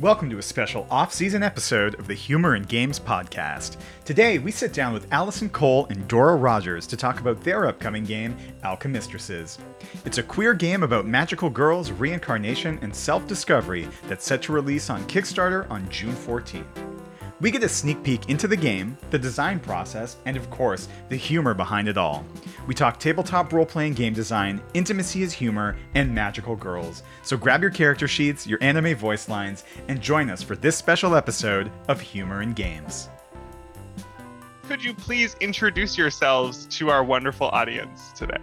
Welcome to a special off season episode of the Humor and Games podcast. Today, we sit down with Allison Cole and Dora Rogers to talk about their upcoming game, Alchemistresses. It's a queer game about magical girls, reincarnation, and self discovery that's set to release on Kickstarter on June 14th. We get a sneak peek into the game, the design process, and of course, the humor behind it all. We talk tabletop role playing game design, intimacy as humor, and magical girls. So grab your character sheets, your anime voice lines, and join us for this special episode of Humor and Games. Could you please introduce yourselves to our wonderful audience today?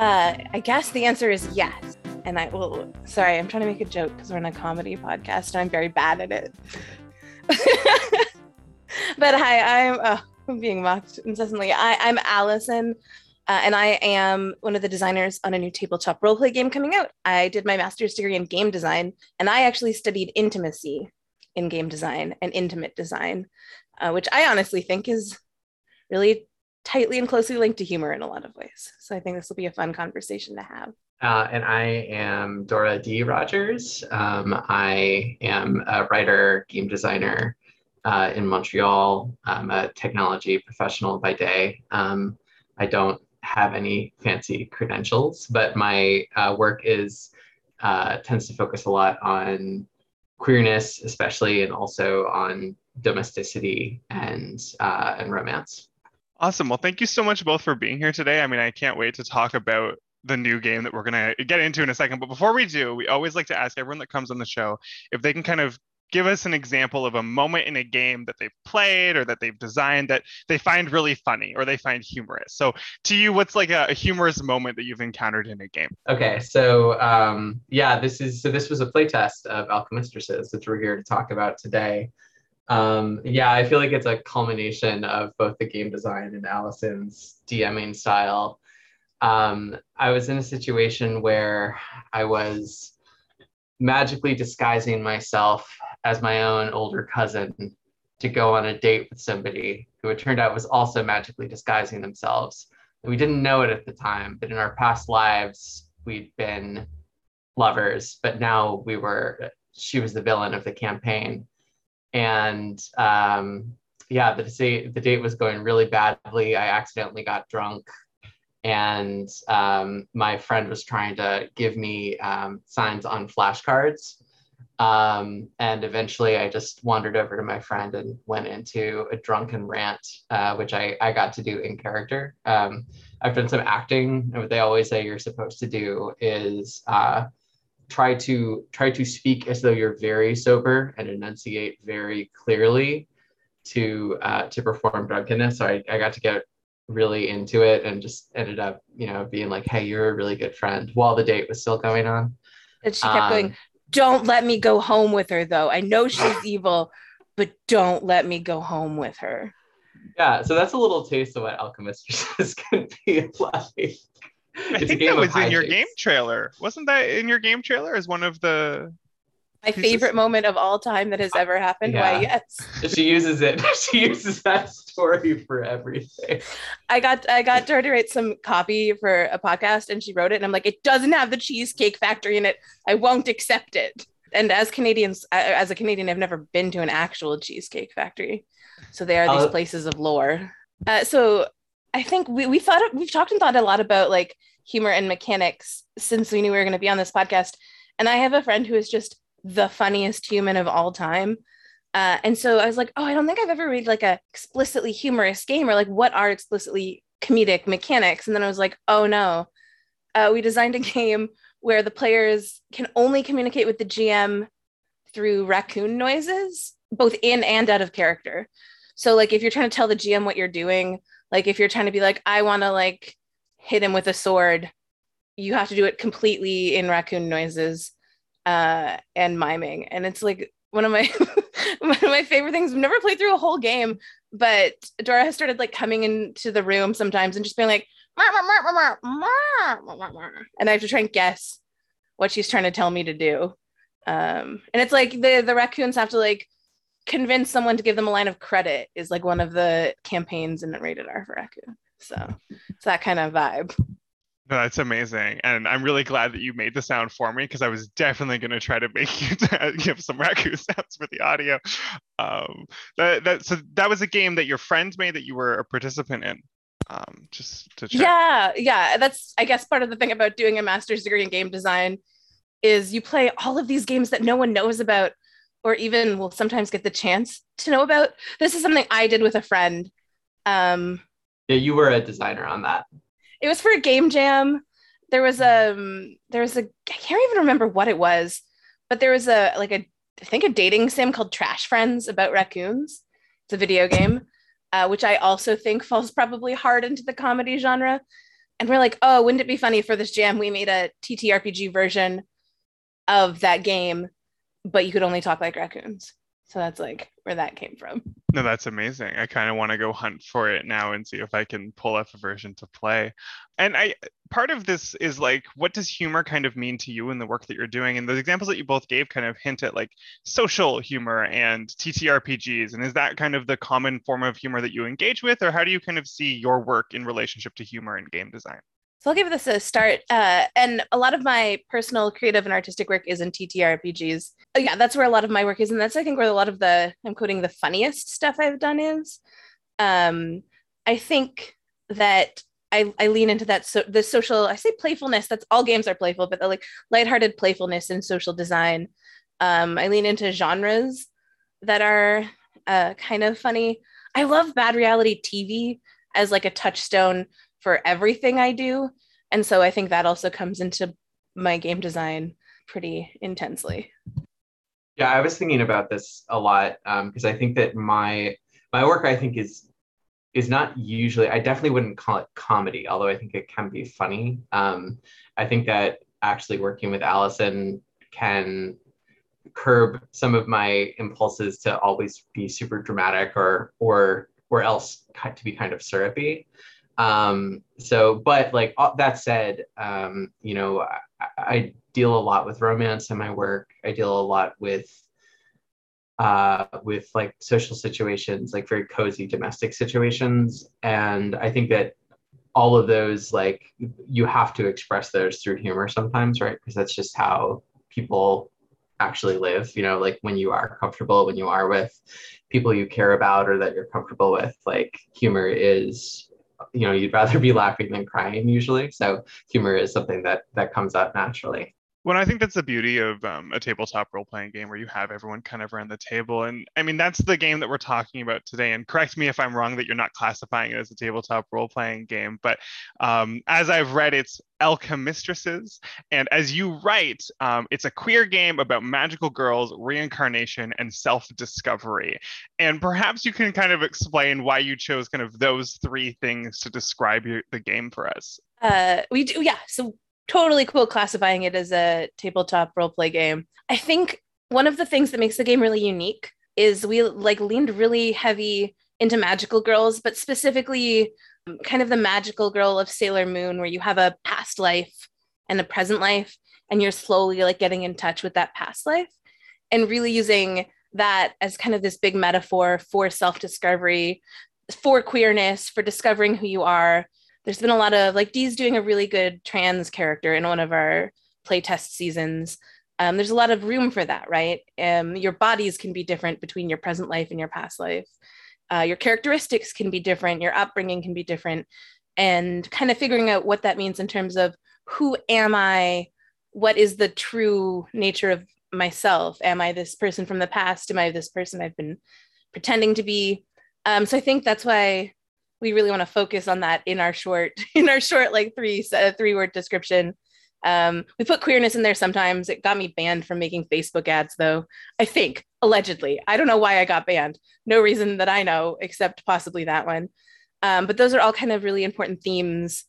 Uh, I guess the answer is yes. And I will, sorry, I'm trying to make a joke because we're in a comedy podcast and I'm very bad at it. but hi, I'm, uh, I'm being mocked incessantly. I, I'm Allison, uh, and I am one of the designers on a new tabletop roleplay game coming out. I did my master's degree in game design, and I actually studied intimacy in game design and intimate design, uh, which I honestly think is really tightly and closely linked to humor in a lot of ways. So I think this will be a fun conversation to have. Uh, and I am Dora D. Rogers. Um, I am a writer, game designer uh, in Montreal. I'm a technology professional by day. Um, I don't have any fancy credentials, but my uh, work is uh, tends to focus a lot on queerness, especially, and also on domesticity and uh, and romance. Awesome. Well, thank you so much both for being here today. I mean, I can't wait to talk about the new game that we're going to get into in a second. But before we do, we always like to ask everyone that comes on the show if they can kind of give us an example of a moment in a game that they've played or that they've designed that they find really funny or they find humorous. So, to you, what's like a, a humorous moment that you've encountered in a game? Okay, so um, yeah, this is so this was a playtest of Alchemistresses, which we're here to talk about today. Um, yeah, I feel like it's a culmination of both the game design and Allison's DMing style um, I was in a situation where I was magically disguising myself as my own older cousin to go on a date with somebody who it turned out was also magically disguising themselves. And we didn't know it at the time, but in our past lives, we'd been lovers, but now we were, she was the villain of the campaign. And um, yeah, the, the date was going really badly. I accidentally got drunk and um, my friend was trying to give me um, signs on flashcards. Um, and eventually I just wandered over to my friend and went into a drunken rant, uh, which I, I got to do in character. Um, I've done some acting, and what they always say you're supposed to do is uh, try to try to speak as though you're very sober and enunciate very clearly to uh, to perform drunkenness. So I, I got to get really into it and just ended up, you know, being like, hey, you're a really good friend while the date was still going on. And she kept um, going, don't let me go home with her, though. I know she's evil, but don't let me go home with her. Yeah, so that's a little taste of what Alchemist is going to be like. I think that was in your game trailer. Wasn't that in your game trailer as one of the my favorite moment of all time that has ever happened. Yeah. Why, yes. She uses it. She uses that story for everything. I got I got her to write some copy for a podcast, and she wrote it, and I'm like, it doesn't have the Cheesecake Factory in it. I won't accept it. And as Canadians, as a Canadian, I've never been to an actual Cheesecake Factory, so they are these uh, places of lore. Uh, so I think we we thought we've talked and thought a lot about like humor and mechanics since we knew we were going to be on this podcast. And I have a friend who is just the funniest human of all time. Uh, and so I was like, oh, I don't think I've ever read like a explicitly humorous game or like what are explicitly comedic mechanics. And then I was like, oh no, uh, we designed a game where the players can only communicate with the GM through raccoon noises, both in and out of character. So like if you're trying to tell the GM what you're doing, like if you're trying to be like, I want to like hit him with a sword, you have to do it completely in raccoon noises uh, and miming. And it's like one of my one of my favorite things. I've never played through a whole game, but Dora has started like coming into the room sometimes and just being like, and I have to try and guess what she's trying to tell me to do. Um, and it's like the the raccoons have to like convince someone to give them a line of credit is like one of the campaigns in rated R for raccoon. So it's that kind of vibe. No, that's amazing, and I'm really glad that you made the sound for me because I was definitely going to try to make you give some raccoon sounds for the audio. Um, that, that so that was a game that your friend made that you were a participant in. Um, just to check. Yeah, yeah. That's I guess part of the thing about doing a master's degree in game design is you play all of these games that no one knows about, or even will sometimes get the chance to know about. This is something I did with a friend. Um, Yeah, you were a designer on that. It was for a game jam. There was a um, there was a I can't even remember what it was, but there was a like a I think a dating sim called Trash Friends about raccoons. It's a video game, uh, which I also think falls probably hard into the comedy genre. And we're like, oh, wouldn't it be funny for this jam? We made a TTRPG version of that game, but you could only talk like raccoons. So that's like where that came from. No, that's amazing. I kind of want to go hunt for it now and see if I can pull up a version to play. And I part of this is like what does humor kind of mean to you in the work that you're doing? And the examples that you both gave kind of hint at like social humor and TTRPGs. And is that kind of the common form of humor that you engage with, or how do you kind of see your work in relationship to humor in game design? So I'll give this a start. Uh, and a lot of my personal creative and artistic work is in TTRPGs. Oh, yeah, that's where a lot of my work is. And that's, I think, where a lot of the, I'm quoting, the funniest stuff I've done is. Um, I think that I, I lean into that, so the social, I say playfulness, that's all games are playful, but the like lighthearted playfulness in social design. Um, I lean into genres that are uh, kind of funny. I love bad reality TV as like a touchstone for everything I do. And so I think that also comes into my game design pretty intensely. Yeah, I was thinking about this a lot because I think that my my work I think is is not usually I definitely wouldn't call it comedy, although I think it can be funny. Um, I think that actually working with Allison can curb some of my impulses to always be super dramatic or or or else to be kind of syrupy um so but like that said um you know I, I, deal a lot with romance in my work. I deal a lot with uh with like social situations like very cozy domestic situations. And i think that all of those like you have to express those through humor sometimes right? Because that's just how people actually live you know like when you are comfortable when you are with people you care about or that you're comfortable with like humor is you know you'd rather be laughing than crying usually. So humor is something that that comes out naturally well, I think that's the beauty of um, a tabletop role playing game where you have everyone kind of around the table. And I mean, that's the game that we're talking about today. And correct me if I'm wrong that you're not classifying it as a tabletop role playing game. But um, as I've read, it's Alchemistresses. And as you write, um, it's a queer game about magical girls, reincarnation, and self discovery. And perhaps you can kind of explain why you chose kind of those three things to describe your, the game for us. Uh, we do, yeah. So totally cool classifying it as a tabletop role play game. I think one of the things that makes the game really unique is we like leaned really heavy into magical girls, but specifically um, kind of the magical girl of Sailor Moon, where you have a past life and a present life, and you're slowly like getting in touch with that past life and really using that as kind of this big metaphor for self discovery, for queerness, for discovering who you are, there's been a lot of like Dee's doing a really good trans character in one of our playtest seasons. Um, there's a lot of room for that, right? Um, your bodies can be different between your present life and your past life. Uh, your characteristics can be different. Your upbringing can be different, and kind of figuring out what that means in terms of who am I? What is the true nature of myself? Am I this person from the past? Am I this person I've been pretending to be? Um, so I think that's why we really want to focus on that in our short in our short like three uh, three word description. Um, we put queerness in there sometimes. It got me banned from making facebook ads though. I think allegedly. I don't know why i got banned. No reason that i know except possibly that one. Um, but those are all kind of really important themes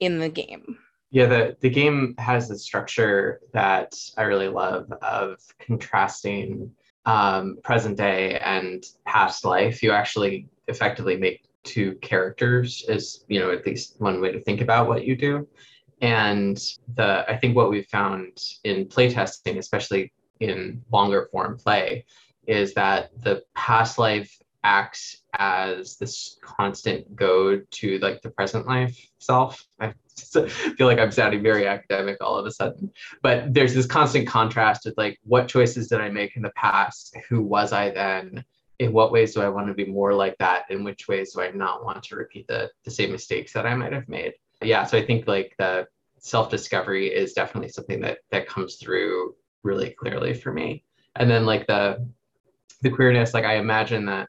in the game. Yeah the, the game has a structure that i really love of contrasting um, present day and past life. You actually effectively make two characters is you know at least one way to think about what you do and the i think what we've found in playtesting especially in longer form play is that the past life acts as this constant goad to like the present life self. I feel like I'm sounding very academic all of a sudden, but there's this constant contrast with like what choices did I make in the past? Who was I then? In what ways do I want to be more like that? In which ways do I not want to repeat the, the same mistakes that I might have made? Yeah, so I think like the self-discovery is definitely something that that comes through really clearly for me. And then like the the queerness, like I imagine that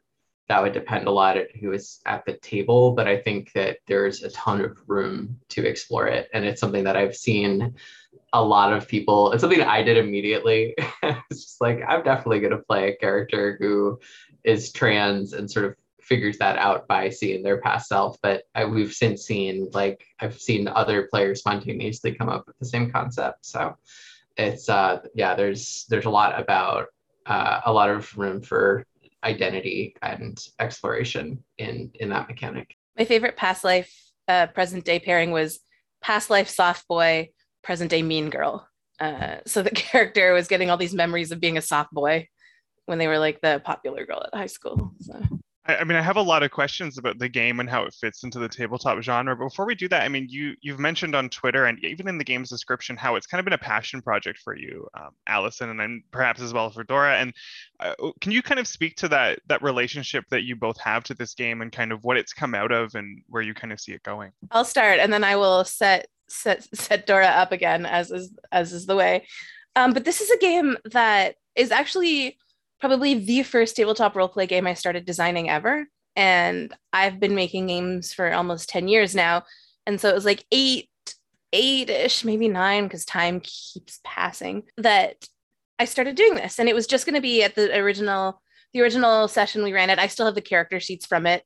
that would depend a lot at who is at the table, but I think that there's a ton of room to explore it. And it's something that I've seen a lot of people, it's something I did immediately. it's just like, I'm definitely going to play a character who is trans and sort of figures that out by seeing their past self. But I, we've since seen, like, I've seen other players spontaneously come up with the same concept. So it's, uh, yeah, there's, there's a lot about, uh, a lot of room for identity and exploration in in that mechanic. My favorite past life, uh, present day pairing was past life soft boy, present day mean girl. Uh, so the character was getting all these memories of being a soft boy when they were like the popular girl at high school. So I, I mean, I have a lot of questions about the game and how it fits into the tabletop genre. But before we do that, I mean, you you've mentioned on Twitter and even in the game's description how it's kind of been a passion project for you, um, Allison, and then perhaps as well for Dora. And uh, can you kind of speak to that that relationship that you both have to this game and kind of what it's come out of and where you kind of see it going? I'll start, and then I will set set set Dora up again, as is as is the way. Um, but this is a game that is actually probably the first tabletop roleplay game I started designing ever. And I've been making games for almost 10 years now. And so it was like eight, eight ish, maybe nine, because time keeps passing, that I started doing this. And it was just going to be at the original, the original session we ran it. I still have the character sheets from it.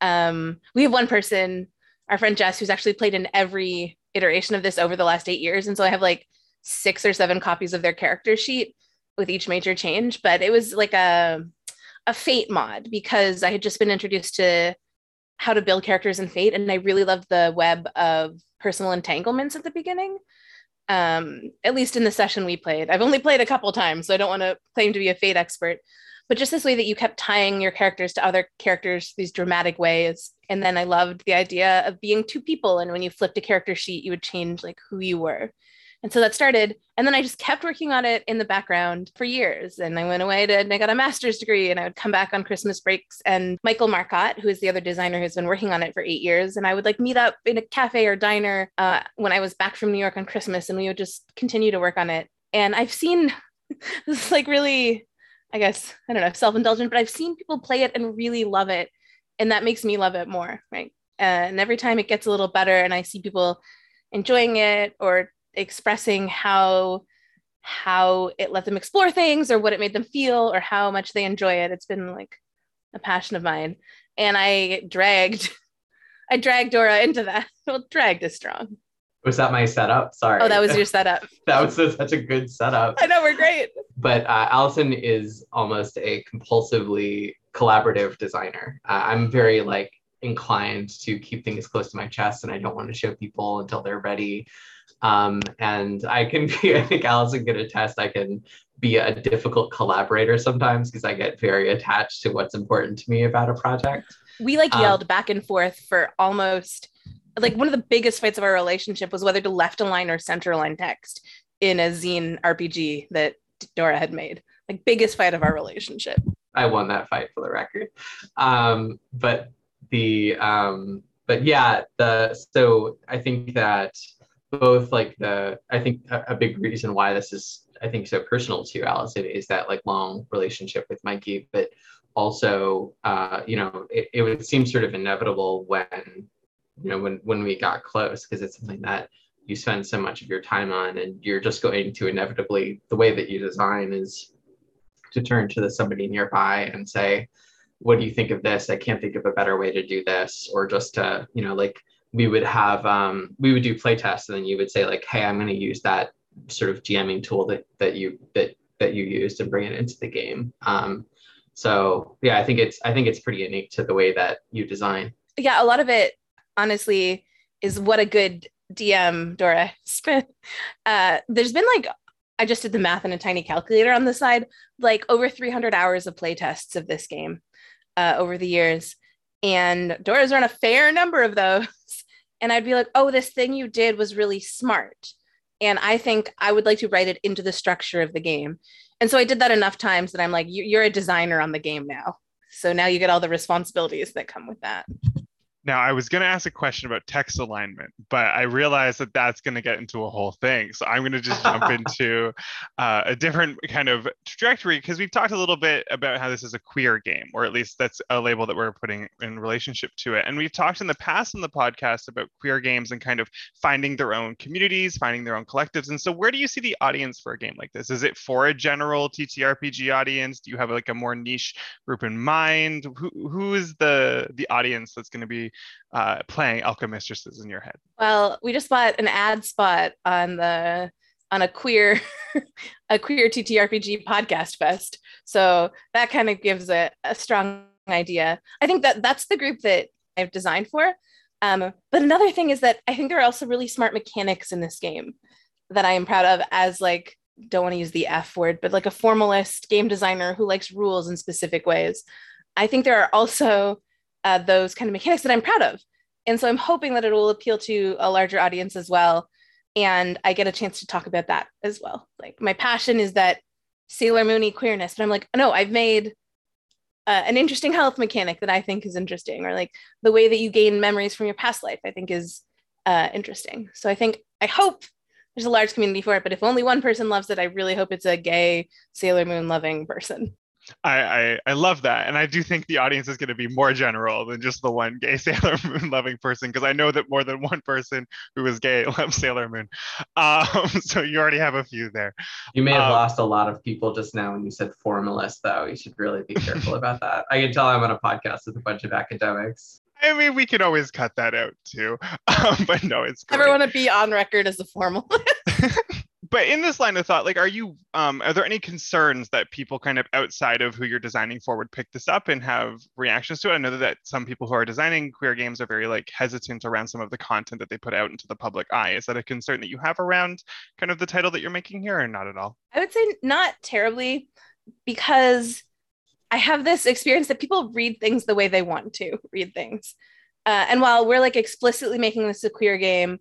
Um, we have one person, our friend Jess, who's actually played in every iteration of this over the last eight years. And so I have like six or seven copies of their character sheet with each major change, but it was like a a Fate mod because I had just been introduced to how to build characters in Fate, and I really loved the web of personal entanglements at the beginning. Um, at least in the session we played. I've only played a couple times, so I don't want to claim to be a Fate expert. But just this way that you kept tying your characters to other characters these dramatic ways. And then I loved the idea of being two people. And when you flipped a character sheet, you would change like who you were. And so that started. And then I just kept working on it in the background for years. And I went away to, and I got a master's degree and I would come back on Christmas breaks. And Michael Marcotte, who is the other designer who's been working on it for eight years, and I would like meet up in a cafe or diner uh, when I was back from New York on Christmas and we would just continue to work on it. And I've seen this is like really, I guess, I don't know, self indulgent, but I've seen people play it and really love it. And that makes me love it more. Right. and every time it gets a little better and I see people enjoying it or expressing how how it let them explore things or what it made them feel or how much they enjoy it. It's been like a passion of mine. And I dragged I dragged Dora into that. Well, dragged is strong. Was that my setup? Sorry. Oh, that was your setup. that was such a good setup. I know we're great. But uh, Allison is almost a compulsively collaborative designer. Uh, I'm very like inclined to keep things close to my chest, and I don't want to show people until they're ready. Um, and I can be, I think Allison can attest, I can be a difficult collaborator sometimes because I get very attached to what's important to me about a project. We like um, yelled um, back and forth for almost like one of the biggest fights of our relationship was whether to left align or center align text in a zine RPG that Dora had made. Like biggest fight of our relationship. I won that fight for the record. Um, but the um, but yeah, the so I think that both like the I think a, a, big reason why this is I think so personal to you, Allison, is that like long relationship with Mikey, but also uh, you know it, it would seem sort of inevitable when you know when when we got close because it's something that you spend so much of your time on and you're just going to inevitably the way that you design is to turn to the somebody nearby and say what do you think of this? I can't think of a better way to do this or just to you know like we would have um, we would do play tests and then you would say like hey i'm going to use that sort of gming tool that that you that that you used and bring it into the game. Um, so yeah i think it's i think it's pretty unique to the way that you design. Yeah a lot of it honestly is what a good dm dora uh, there's been like i just did the math in a tiny calculator on the side like over 300 hours of play tests of this game uh, over the years. And Dora's run a fair number of those. And I'd be like, oh, this thing you did was really smart. And I think I would like to write it into the structure of the game. And so I did that enough times that I'm like, you're a designer on the game now. So now you get all the responsibilities that come with that. Now, I was going to ask a question about text alignment, but I realized that that's going to get into a whole thing. So I'm going to just jump into uh, a different kind of trajectory because we've talked a little bit about how this is a queer game, or at least that's a label that we're putting in relationship to it. And we've talked in the past in the podcast about queer games and kind of finding their own communities, finding their own collectives. And so, where do you see the audience for a game like this? Is it for a general TTRPG audience? Do you have like a more niche group in mind? Who, who is the the audience that's going to be uh, playing Alchemistresses in your head? Well, we just bought an ad spot on the on a queer a queer TTRPG podcast fest, so that kind of gives a, a strong idea. I think that that's the group that I've designed for. Um, but another thing is that I think there are also really smart mechanics in this game that I am proud of as like don't want to use the F word, but like a formalist game designer who likes rules in specific ways. I think there are also uh, those kind of mechanics that I'm proud of. And so I'm hoping that it will appeal to a larger audience as well. And I get a chance to talk about that as well. Like my passion is that Sailor Moony queerness, but I'm like, no, I've made uh, an interesting health mechanic that I think is interesting, or like the way that you gain memories from your past life, I think is uh, interesting. So I think, I hope there's a large community for it, but if only one person loves it, I really hope it's a gay Sailor Moon loving person. I, I, I love that, and I do think the audience is going to be more general than just the one gay Sailor Moon loving person, because I know that more than one person who is gay loves Sailor Moon. Um, so you already have a few there. You may have um, lost a lot of people just now when you said formalist, though. You should really be careful about that. I can tell I'm on a podcast with a bunch of academics. I mean, we can always cut that out too, um, but no, it's. Great. Never want to be on record as a formalist but in this line of thought like are you um, are there any concerns that people kind of outside of who you're designing for would pick this up and have reactions to it? I know that some people who are designing queer games are very like hesitant around some of the content that they put out into the public eye. Is that a concern that you have around kind of the title that you're making here or not at all? I would say not terribly because i have this experience that people read things the way they want to read things. Uh, and while we're like explicitly making this a queer game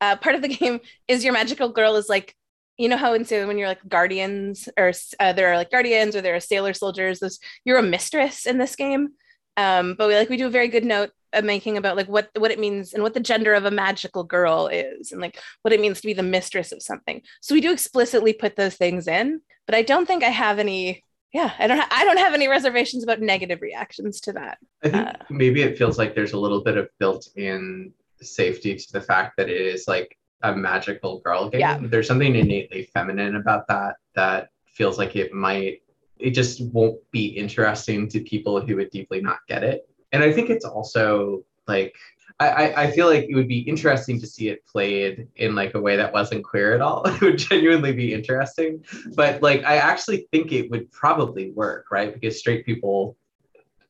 uh, part of the game is your magical girl is like you know how in Sailor when you're like guardians or uh, there are like guardians or there are sailor soldiers those you're a mistress in this game. Um, but we like we do a very good note of making about like what what it means and what the gender of a magical girl is and like what it means to be the mistress of something. So we do explicitly put those things in but i don't think i have any yeah i don't ha- i don't have any reservations about negative reactions to that. I think uh, maybe it feels like there's a little bit of built-in safety to the fact that it is like a magical girl game. Yeah. There's something innately feminine about that that feels like it might it just won't be interesting to people who would deeply not get it. And I think it's also like I, I feel like it would be interesting to see it played in like a way that wasn't queer at all. it would genuinely be interesting. But like I actually think it would probably work, right? Because straight people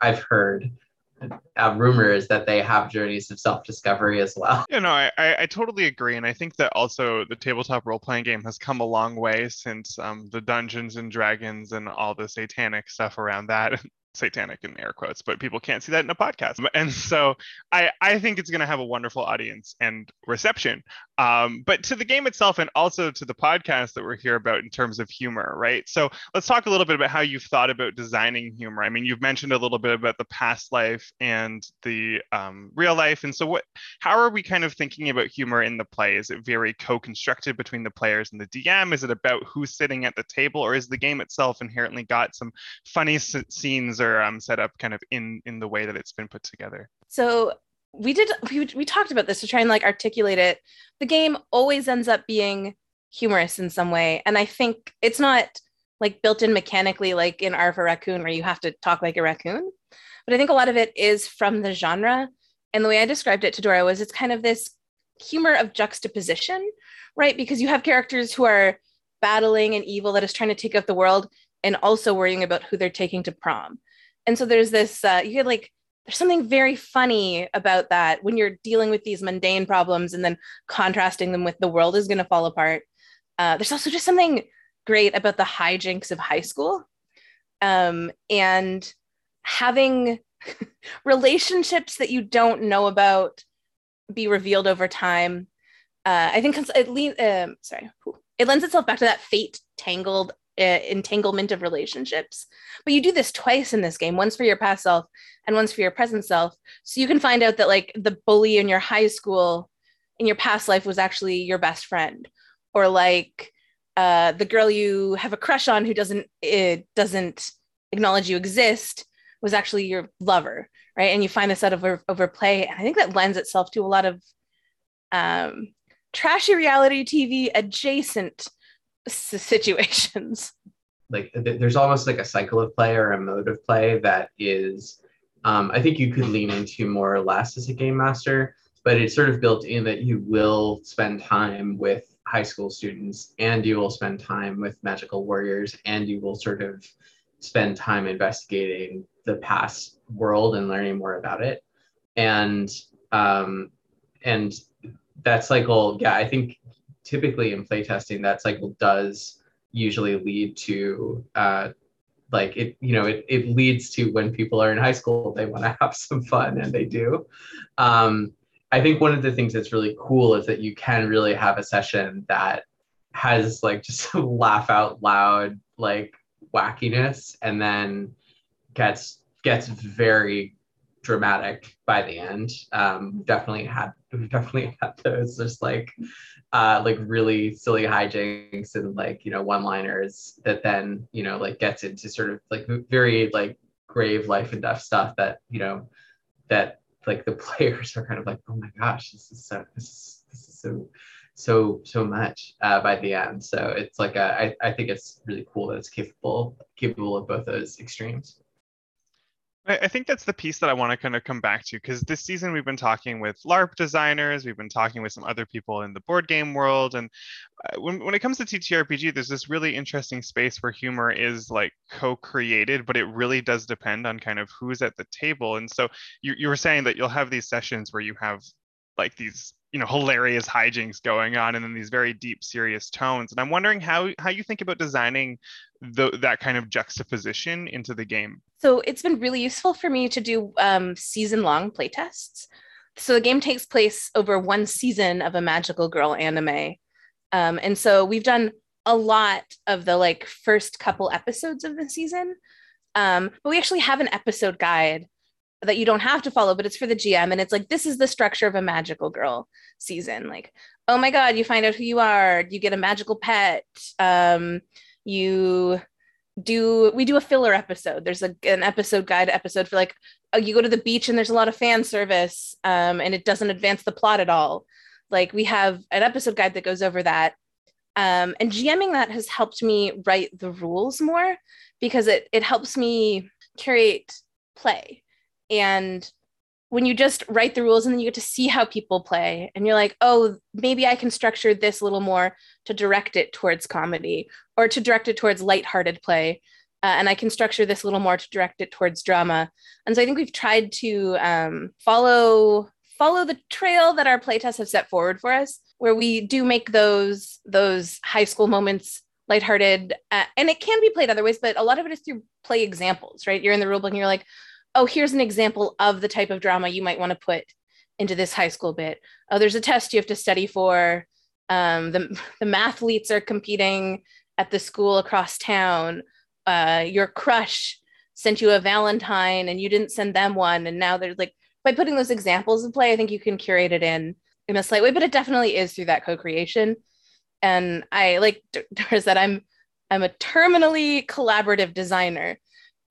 I've heard uh, rumors that they have journeys of self-discovery as well. You know, I, I, I totally agree, and I think that also the tabletop role-playing game has come a long way since um, the Dungeons and Dragons and all the satanic stuff around that. satanic in air quotes, but people can't see that in a podcast. And so I, I think it's going to have a wonderful audience and reception. Um, but to the game itself and also to the podcast that we're here about in terms of humor, right? So let's talk a little bit about how you've thought about designing humor. I mean, you've mentioned a little bit about the past life and the um, real life. And so what, how are we kind of thinking about humor in the play? Is it very co-constructed between the players and the DM? Is it about who's sitting at the table or is the game itself inherently got some funny s- scenes are um, set up kind of in in the way that it's been put together. So we did we, we talked about this to try and like articulate it. The game always ends up being humorous in some way and i think it's not like built in mechanically like in R for Raccoon where you have to talk like a raccoon. But i think a lot of it is from the genre and the way i described it to dora was it's kind of this humor of juxtaposition right? Because you have characters who are battling an evil that is trying to take out the world and also worrying about who they're taking to prom and so there's this uh, you get like there's something very funny about that when you're dealing with these mundane problems and then contrasting them with the world is going to fall apart uh, there's also just something great about the hijinks of high school um, and having relationships that you don't know about be revealed over time. Uh, I think it leans. Um, sorry, it lends itself back to that fate tangled uh, entanglement of relationships. But you do this twice in this game: once for your past self and once for your present self. So you can find out that like the bully in your high school in your past life was actually your best friend, or like uh, the girl you have a crush on who doesn't it doesn't acknowledge you exist was actually your lover, right? And you find this out over overplay, and I think that lends itself to a lot of um, trashy reality TV adjacent situations. Like there's almost like a cycle of play or a mode of play that is, um, I think you could lean into more or less as a game master, but it's sort of built in that you will spend time with high school students and you will spend time with magical warriors and you will sort of spend time investigating the past world and learning more about it and um, and that cycle yeah i think typically in playtesting that cycle does usually lead to uh, like it you know it, it leads to when people are in high school they want to have some fun and they do um, i think one of the things that's really cool is that you can really have a session that has like just laugh out loud like wackiness and then gets gets very dramatic by the end. Um, definitely had definitely had those just like uh, like really silly hijinks and like you know one liners that then you know like gets into sort of like very like grave life and death stuff that you know that like the players are kind of like oh my gosh this is so this is, this is so so so much uh, by the end. So it's like a, I, I think it's really cool that it's capable capable of both those extremes I think that's the piece that I want to kind of come back to because this season we've been talking with LARP designers, we've been talking with some other people in the board game world, and uh, when when it comes to TTRPG, there's this really interesting space where humor is like co-created, but it really does depend on kind of who's at the table. And so you you were saying that you'll have these sessions where you have like these you know hilarious hijinks going on and then these very deep serious tones. And i'm wondering how how you think about designing the, that kind of juxtaposition into the game. So it's been really useful for me to do um, season long playtests. So the game takes place over one season of a magical girl anime. Um, and so we've done a lot of the like first couple episodes of the season. Um, but we actually have an episode guide that you don't have to follow, but it's for the GM. And it's like, this is the structure of a magical girl season. Like, oh my God, you find out who you are, you get a magical pet. Um, you do we do a filler episode there's a, an episode guide episode for like oh, you go to the beach and there's a lot of fan service um, and it doesn't advance the plot at all like we have an episode guide that goes over that um, and gming that has helped me write the rules more because it it helps me curate play and when you just write the rules and then you get to see how people play and you're like oh maybe i can structure this a little more to direct it towards comedy or to direct it towards lighthearted play. Uh, and i can structure this a little more to direct it towards drama. And so i think we've tried to um, follow follow the trail that our playtests have set forward for us where we do make those those high school moments lighthearted. Uh, and it can be played other ways but a lot of it is through play examples right? You're in the rulebook and you're like oh, here's an example of the type of drama you might want to put into this high school bit. Oh, there's a test you have to study for. Um, the, the mathletes are competing at the school across town. Uh, your crush sent you a Valentine and you didn't send them one. And now there's like, by putting those examples in play, I think you can curate it in in a slight way, but it definitely is through that co-creation. And I like Doris that I'm I'm a terminally collaborative designer.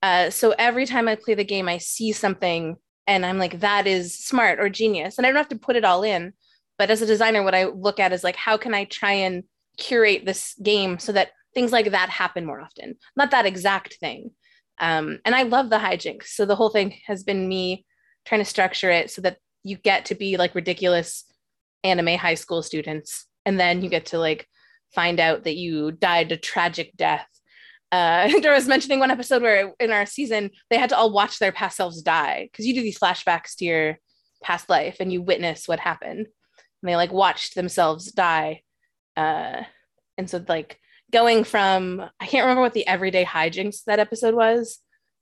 Uh, so every time I play the game, I see something and I'm like, that is smart or genius. And I don't have to put it all in. But as a designer, what I look at is like, how can I try and curate this game so that things like that happen more often? Not that exact thing. Um, and I love the hijinks. So the whole thing has been me trying to structure it so that you get to be like ridiculous anime high school students. And then you get to like find out that you died a tragic death uh, Dora was mentioning one episode where in our season they had to all watch their past selves die because you do these flashbacks to your past life and you witness what happened. And they like watched themselves die. Uh, and so like going from I can't remember what the everyday hijinks that episode was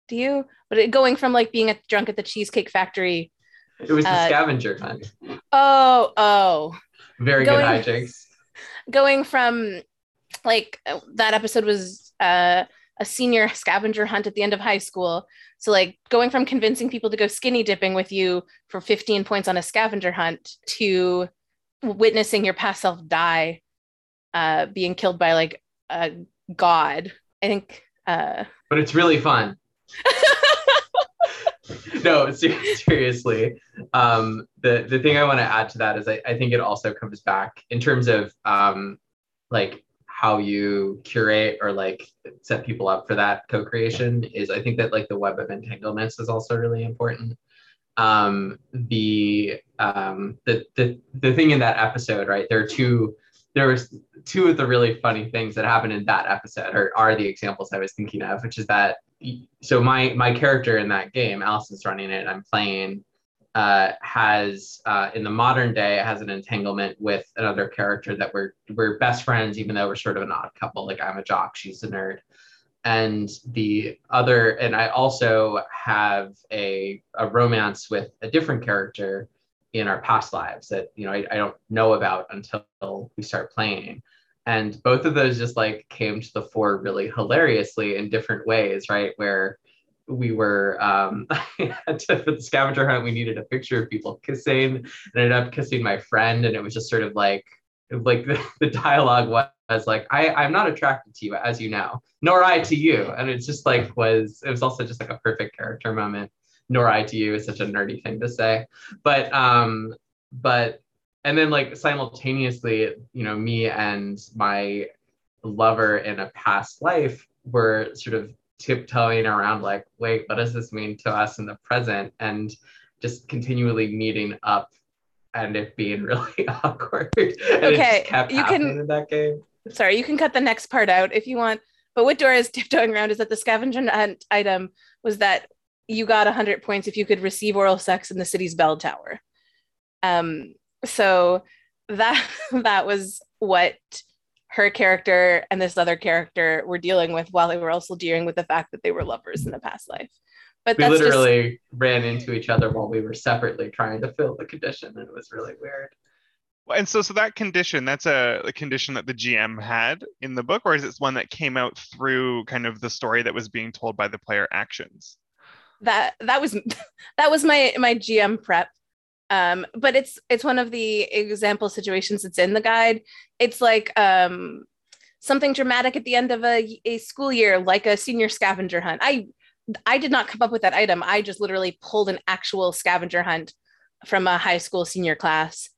Do you? But it, going from like being a drunk at the Cheesecake Factory. It was the Uh, scavenger hunt. Oh, oh. Very going- good hijinks. Going from like uh, that episode was uh, a senior scavenger hunt at the end of high school. So like going from convincing people to go skinny dipping with you for 15 points on a scavenger hunt to witnessing your past self die, uh, being killed by like a god. I think. Uh, But it's really fun. no, seriously. Um, the the thing I want to add to that is I, I think it also comes back in terms of um, like how you curate or like set people up for that co-creation is I think that like the web of entanglements is also really important. Um, the um, the the the thing in that episode, right? There are two there was two of the really funny things that happened in that episode or are the examples I was thinking of, which is that so my my character in that game, Allison's running it, I'm playing, uh, has uh, in the modern day has an entanglement with another character that we're we're best friends, even though we're sort of an odd couple. Like I'm a jock, she's a nerd. And the other, and I also have a, a romance with a different character in our past lives that you know I, I don't know about until we start playing and both of those just like came to the fore really hilariously in different ways right where we were um for the scavenger hunt we needed a picture of people kissing. And ended up kissing my friend and it was just sort of like like the, the dialogue was like I, i'm not attracted to you as you know nor i to you. And it just like was it was also just like a perfect character moment. Nor I to you is such a nerdy thing to say. But um, but and then like simultaneously, you know, me and my lover in a past life were sort of tiptoeing around like, wait, what does this mean to us in the present? And just continually meeting up and it being really awkward. And Okay, you can- in that game. sorry, you can cut the next part out if you want. But what Dora is tiptoeing around is that the scavenger hunt item was that you got 100 points if you could receive oral sex in the city's bell tower. Um, so that that was what her character and this other character were dealing with while they were also dealing with the fact that they were lovers in the past life. But We that's just literally ran into each other while we were separately trying to fill the condition, and it was really weird. And so, so that condition, that's a, a condition that the GM had in the book, or is it one that came out through kind of the story that was being told by the player actions? that that was that was my my GM prep. Um, but it's it's one of the example situations that's in the guide. It's like um, something dramatic at the end of a, a school year, like a senior scavenger hunt. I I did not come up with that item. I just literally pulled an actual scavenger hunt from a high school senior class.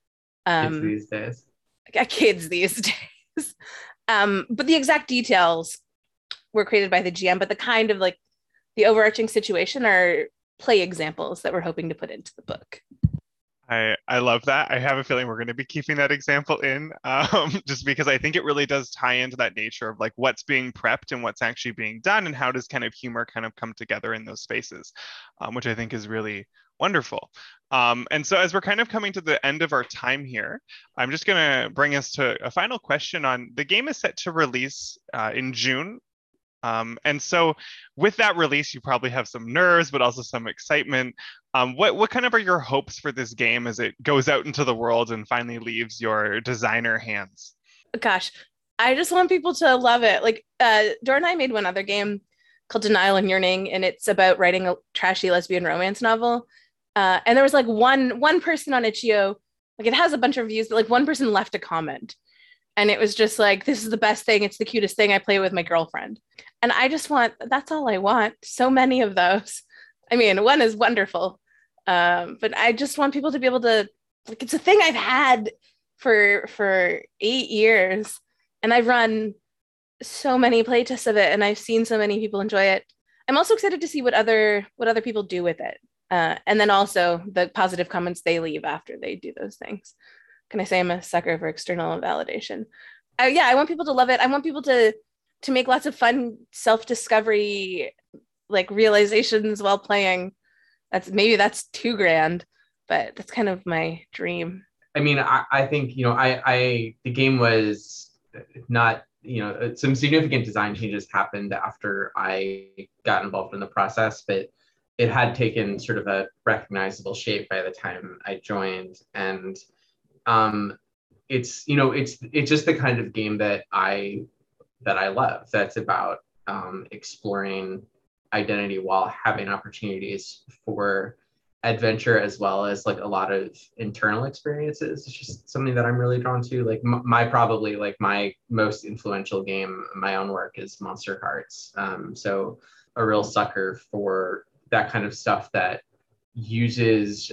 Kids Um, these days. kids these days. Um, but the exact details were created by the GM, but the kind of like the overarching situation are play examples that we're hoping to put into the book. I, I love that. I have a feeling we're going to be keeping that example in um, just because I think it really does tie into that nature of like what's being prepped and what's actually being done and how does kind of humor kind of come together in those spaces, um, which I think is really wonderful. Um, and so as we're kind of coming to the end of our time here, I'm just going to bring us to a final question on the game is set to release uh, in June um, and so with that release, you probably have some nerves, but also some excitement. Um, what, what kind of are your hopes for this game as it goes out into the world and finally leaves your designer hands? Gosh, I just want people to love it. Like uh, Dora and I made one other game called Denial and Yearning, and it's about writing a trashy lesbian romance novel. Uh, and there was like one one person on itch.io, like it has a bunch of reviews, but like one person left a comment, and it was just like, "This is the best thing. It's the cutest thing. I play with my girlfriend." And I just want that's all I want. So many of those. I mean, one is wonderful, um, but I just want people to be able to like it's a thing I've had for for eight years, and I've run so many playtests of it, and I've seen so many people enjoy it. I'm also excited to see what other what other people do with it, uh, and then also the positive comments they leave after they do those things. Can I say I'm a sucker for external validation? Yeah, I want people to love it. I want people to to make lots of fun self discovery like realizations while playing. That's maybe that's too grand, but that's kind of my dream. I mean, I, I think you know, I, I the game was not you know uh, some significant design changes happened after I got involved in the process, but it had taken sort of a recognizable shape by the time I joined, and um, it's you know it's it's just the kind of game that I that I love. That's about um, exploring identity while having opportunities for adventure as well as like a lot of internal experiences it's just something that i'm really drawn to like my probably like my most influential game my own work is Monsterhearts um, so a real sucker for that kind of stuff that uses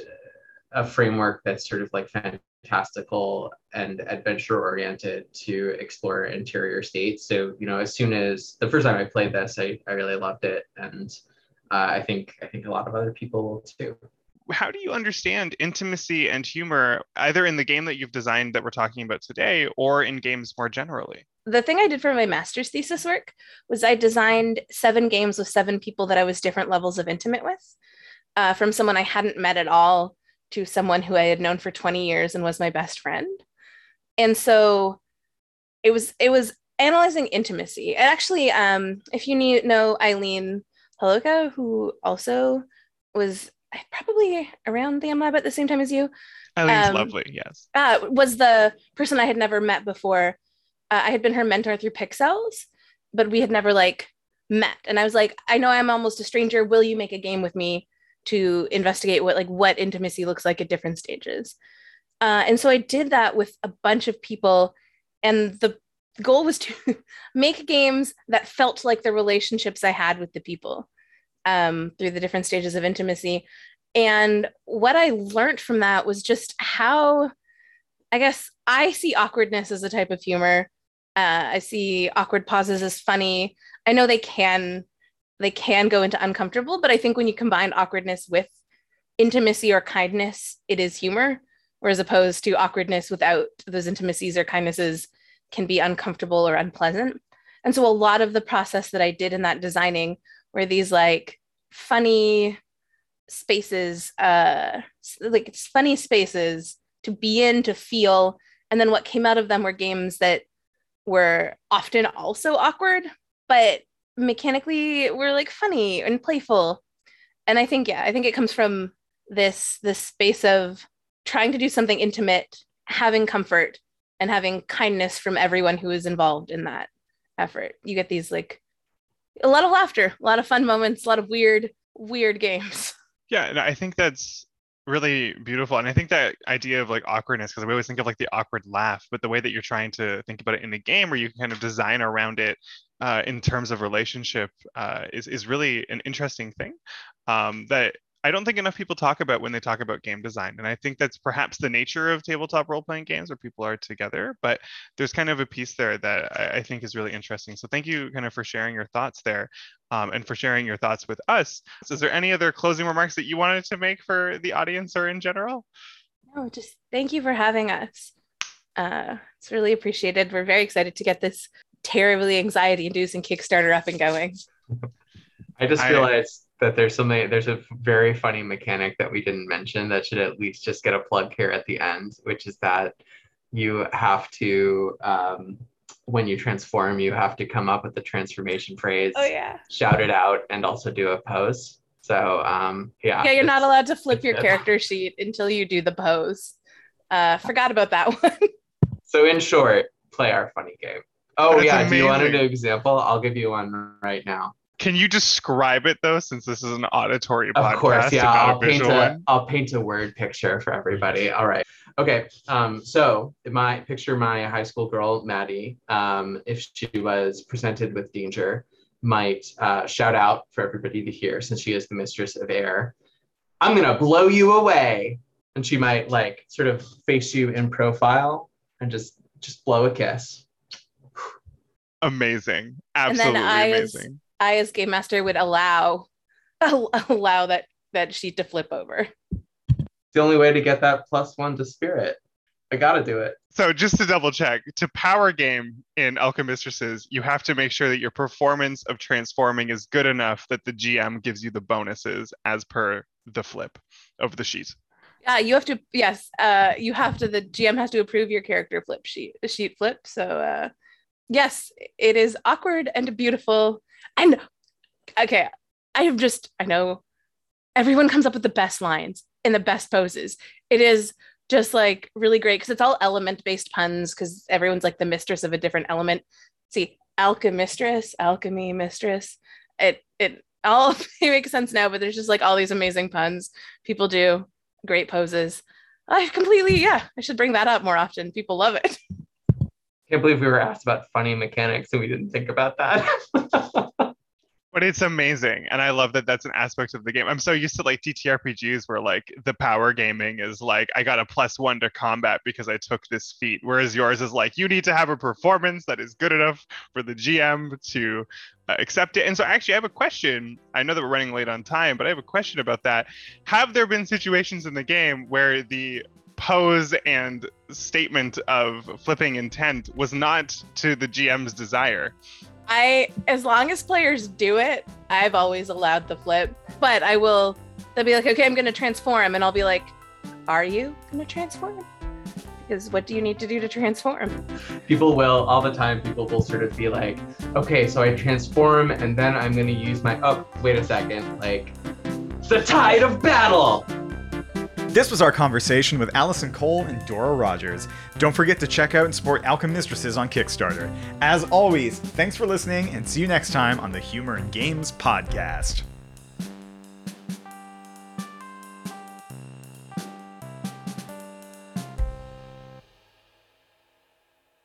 a framework that's sort of like fantastical and adventure oriented to explore interior states. So you know as soon as the first time i played this i, I really loved it and uh, i think i think a lot of other people will too. How do you understand intimacy and humor either in the game that you've designed that we're talking about today or in games more generally? The thing i did for my master's thesis work was i designed seven games with seven people that i was different levels of intimate with uh, from someone i hadn't met at all to someone who i had known for 20 years and was my best friend and so it was it was analyzing intimacy and actually um, if you need, know eileen Holoka, who also was probably around the M Lab at the same time as you. Eileen's um, lovely, yes. Uh, was the person I had never met before. Uh, I had been her mentor through Pixelles, but we had never like met. And I was like, I know I'm almost a stranger. Will you make a game with me to investigate what like what intimacy looks like at different stages? Uh, and so I did that with a bunch of people, and the goal was to make games that felt like the relationships I had with the people um, through the different stages of intimacy. And what I learned from that was just how, I guess, I see awkwardness as a type of humor. Uh, I see awkward pauses as funny. I know they can they can go into uncomfortable, but I think when you combine awkwardness with intimacy or kindness, it is humor. Whereas opposed to awkwardness without those intimacies or kindnesses can be uncomfortable or unpleasant. And so a lot of the process that I did in that designing were these like funny spaces, uh, like funny spaces to be in, to feel. And then what came out of them were games that were often also awkward, but mechanically were like funny and playful. And I think, yeah, I think it comes from this this space of trying to do something intimate, having comfort, and having kindness from everyone who is involved in that effort. You get these like a lot of laughter, a lot of fun moments, a lot of weird, weird games. Yeah, and I think that's really beautiful. And I think that idea of like awkwardness, because we always think of like the awkward laugh, but the way that you're trying to think about it in the game where you can kind of design around it uh, in terms of relationship uh, is, is really an interesting thing um, that I don't think enough people talk about when they talk about game design. And I think that's perhaps the nature of tabletop role playing games where people are together. But there's kind of a piece there that I, I think is really interesting. So thank you kind of for sharing your thoughts there um, and for sharing your thoughts with us. So is there any other closing remarks that you wanted to make for the audience or in general? No, just thank you for having us. Uh, it's really appreciated. We're very excited to get this terribly anxiety inducing Kickstarter up and going. I just realized that there's something there's a very funny mechanic that we didn't mention that should at least just get a plug here at the end which is that you have to um, when you transform you have to come up with the transformation phrase oh yeah. shout it out and also do a pose. So um, yeah. Yeah you're not allowed to flip your character sheet until you do the pose. Uh forgot about that one. So in short play our funny game oh That's yeah amazing. do you want an example i'll give you one right now can you describe it though, since this is an auditory of podcast? Of course, yeah. I'll paint a will paint a word picture for everybody. All right. Okay. Um, so my picture my high school girl Maddie, um, if she was presented with danger, might uh, shout out for everybody to hear, since she is the mistress of air. I'm gonna blow you away, and she might like sort of face you in profile and just just blow a kiss. Amazing. Absolutely amazing. I as game master would allow allow that that sheet to flip over. The only way to get that plus one to spirit. I gotta do it. So just to double check, to power game in Alchemistresses, you have to make sure that your performance of transforming is good enough that the GM gives you the bonuses as per the flip of the sheet. Yeah, you have to. Yes, uh, you have to. The GM has to approve your character flip sheet, sheet flip. So uh, yes, it is awkward and beautiful. And okay, I have just, I know everyone comes up with the best lines in the best poses. It is just like really great because it's all element based puns because everyone's like the mistress of a different element. See, alchemistress, alchemy mistress. It it all it makes sense now, but there's just like all these amazing puns people do, great poses. I completely yeah, I should bring that up more often. People love it. I can't believe we were asked about funny mechanics and we didn't think about that. But it's amazing, and I love that that's an aspect of the game. I'm so used to like TTRPGs where like the power gaming is like I got a plus one to combat because I took this feat, whereas yours is like you need to have a performance that is good enough for the GM to uh, accept it. And so, actually, I have a question. I know that we're running late on time, but I have a question about that. Have there been situations in the game where the pose and statement of flipping intent was not to the GM's desire? I, as long as players do it, I've always allowed the flip. But I will, they'll be like, okay, I'm going to transform. And I'll be like, are you going to transform? Because what do you need to do to transform? people will, all the time, people will sort of be like, okay, so I transform and then I'm going to use my, oh, wait a second, like, the tide of battle. This was our conversation with Allison Cole and Dora Rogers. Don't forget to check out and support Alchemistresses on Kickstarter. As always, thanks for listening and see you next time on the Humor and Games podcast.